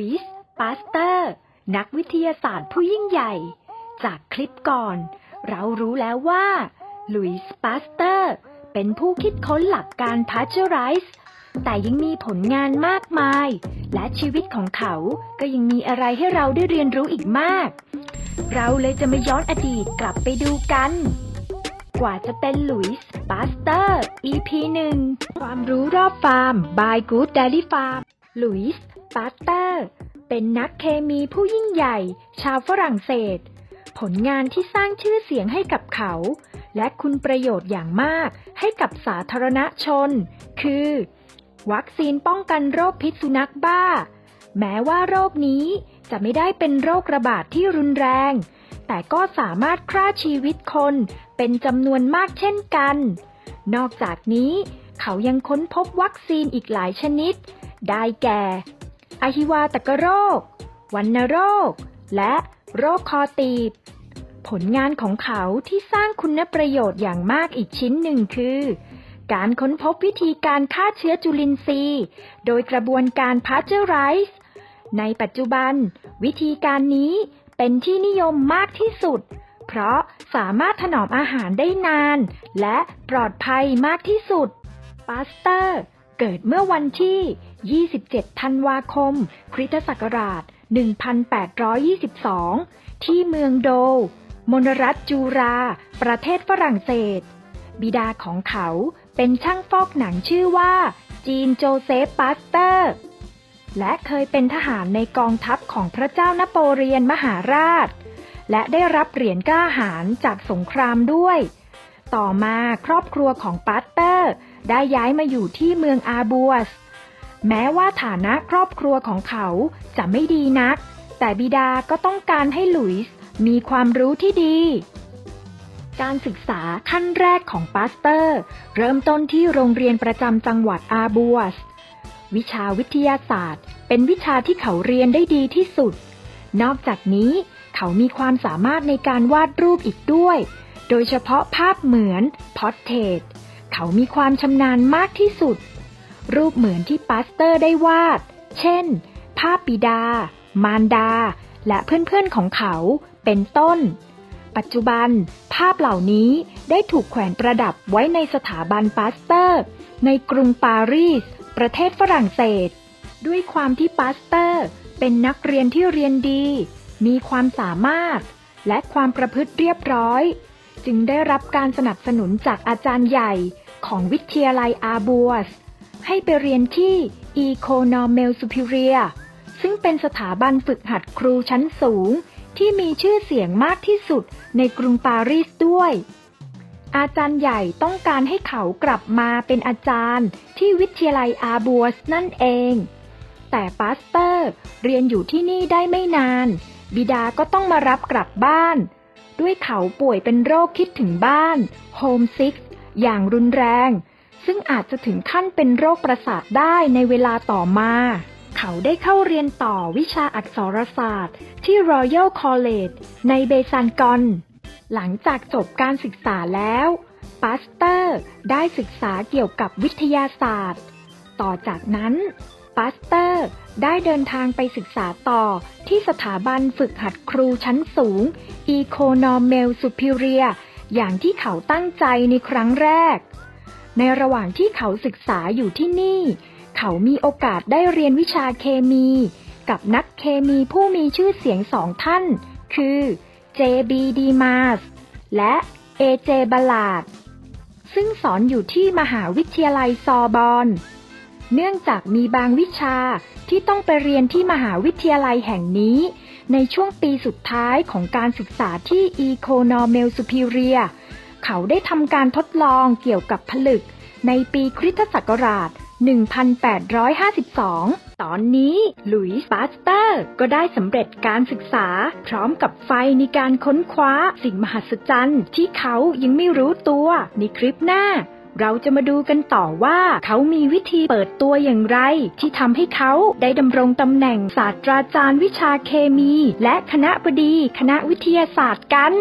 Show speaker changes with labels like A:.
A: หลุยส์ปาสเตอร์ นักวิทยาศาสตร์ผู้ยิ่งใหญ่ จากคลิปก่อน เรารู้แล้วว่าหลุยส์ปาสเตอร์ เป็นผู้คิดค้นหลักการ pasteurize แต่ยังมีผลงานมากมาย และชีวิตของเขาก็ยังมีอะไรให้เราได้เรียนรู้อีกมาก เราเลยจะมาย้อนอดีตกลับไปดูกัน กว่าจะเป็นลุยส์ปาสเตอร์ EP หนึ่งความรู้รอบฟาร์ม by Good Dairy Farm หลุยส์ ปาสเตอร์ เป็นนักเคมีผู้ยิ่งใหญ่ ชาวฝรั่งเศส ผลงานที่สร้างชื่อเสียงให้กับเขา และคุณประโยชน์อย่างมากให้กับสาธารณชน คือ วัคซีนป้องกันโรคพิษสุนัขบ้า แม้ว่าโรคนี้จะไม่ได้เป็นโรคระบาดที่รุนแรง แต่ก็สามารถฆ่าชีวิตคนเป็นจำนวนมากเช่นกัน นอกจากนี้ เขายังค้นพบวัคซีนอีกหลายชนิด ได้แก่อหิวาตกโรค วัณโรค และโรคคอตีบ ผลงานของเขาที่สร้างคุณประโยชน์อย่างมากอีกชิ้นหนึ่งคือ การค้นพบวิธีการฆ่าเชื้อจุลินทรีย์ โดยกระบวนการพาสเจอร์ไรส์ในปัจจุบัน วิธีการนี้เป็นที่นิยมมากที่สุด เพราะสามารถถนอมอาหารได้นาน และปลอดภัยมากที่สุด ปาสเตอร์ เกิดเมื่อวันที่ 27 ธันวาคม คริสตศักราช 1822 ที่เมืองโด มลรัฐจูรา ประเทศฝรั่งเศส บิดาของเขาเป็นช่างฟอกหนังชื่อว่า จีนโจเซฟปาสเตอร์ และเคยเป็นทหารในกองทัพของพระเจ้านโปเลียนมหาราช และได้รับเหรียญกล้าหาญจากสงครามด้วย ต่อมาครอบครัวของปาสเตอร์ ได้ย้ายมาอยู่ที่เมืองอาบัวส แม้ว่าฐานะครอบครัวของเขาจะไม่ดีนัก แต่บิดาก็ต้องการให้หลุยส์มีความรู้ที่ดี การศึกษาขั้นแรกของปาสเตอร์ เริ่มต้นที่โรงเรียนประจำจังหวัดอาบัวส วิชาวิทยาศาสตร์ เป็นวิชาที่เขาเรียนได้ดีที่สุด นอกจากนี้เขามีความสามารถในการวาดรูปอีกด้วย โดยเฉพาะภาพเหมือน portrait เขามีความชำนาญมากที่สุด รูปเหมือนที่ปาสเตอร์ได้วาด เช่น ภาพบิดา มารดา และเพื่อนๆของเขา เป็นต้น ปัจจุบัน ภาพเหล่านี้ได้ถูกแขวนประดับไว้ในสถาบันปาสเตอร์ ในกรุงปารีส ประเทศฝรั่งเศส ด้วยความที่ปาสเตอร์ เป็นนักเรียนที่เรียนดี มีความสามารถ และความประพฤติเรียบร้อย จึงได้รับการสนับสนุนจากอาจารย์ใหญ่ ของวิทยาลัยอาบัวสให้ไปเรียนที่ e c o n o m e l Superior ซึ่งเป็นสถาบันฝึกหัดครูชั้นสูง ที่มีชื่อเสียงมากที่สุดในกรุงปารีสด้วย อาจารย์ใหญ่ต้องการให้เขากลับมาเป็นอาจารย์ที่วิทยาลัยอาบัวสนั่นเอง แต่ปาสเตอร์เรียนอยู่ที่นี่ได้ไม่นาน บิดาก็ต้องมารับกลับบ้าน ด้วยเขาป่วยเป็นโรคคิดถึงบ้าน homesick อย่างรุนแรง ซึ่งอาจจะถึงขั้นเป็นโรคประสาทได้ในเวลาต่อมา เขาได้เข้าเรียนต่อวิชาอักษรศาสตร์ ที่ Royal College ในเบซานกอน หลังจากจบการศึกษาแล้วปาสเตอร์ได้ศึกษาเกี่ยวกับวิทยาศาสตร์ ต่อจากนั้นปาสเตอร์ได้เดินทางไปศึกษาต่อที่สถาบันฝึกหัดครูชั้นสูง e c o n o m e l Superior อย่างที่เขาตั้งใจในครั้งแรก ในระหว่างที่เขาศึกษาอยู่ที่นี่ เขามีโอกาสได้เรียนวิชาเคมี กับนักเคมีผู้มีชื่อเสียงสองท่าน คือ J.B. d e m a s และ A.J. Ballard ซึ่งสอนอยู่ที่มหาวิทยาลัยซอบอน เนื่องจากมีบางวิชาที่ต้องไปเรียนที่มหาวิทยาลัยแห่งนี้ ในช่วงปีสุดท้ายของการศึกษาที่ e c o n o m e l Superior เขาได้ทำการทดลองเกี่ยวกับผลึก ในปีคริสตศักราช 1852 ตอนนี้หลุยส์ปาสเตอร์ ก็ได้สำเร็จการศึกษา พร้อมกับไฟในการค้นคว้าสิ่งมหัศจรรย์ที่เขายังไม่รู้ตัวในคลิปหน้า เราจะมาดูกันต่อว่าเขามีวิธีเปิดตัวอย่างไร ที่ทำให้เขาได้ดำรงตำแหน่งศาสตราจารย์วิชาเคมี และคณบดีคณะวิทยาศาสตร์กัน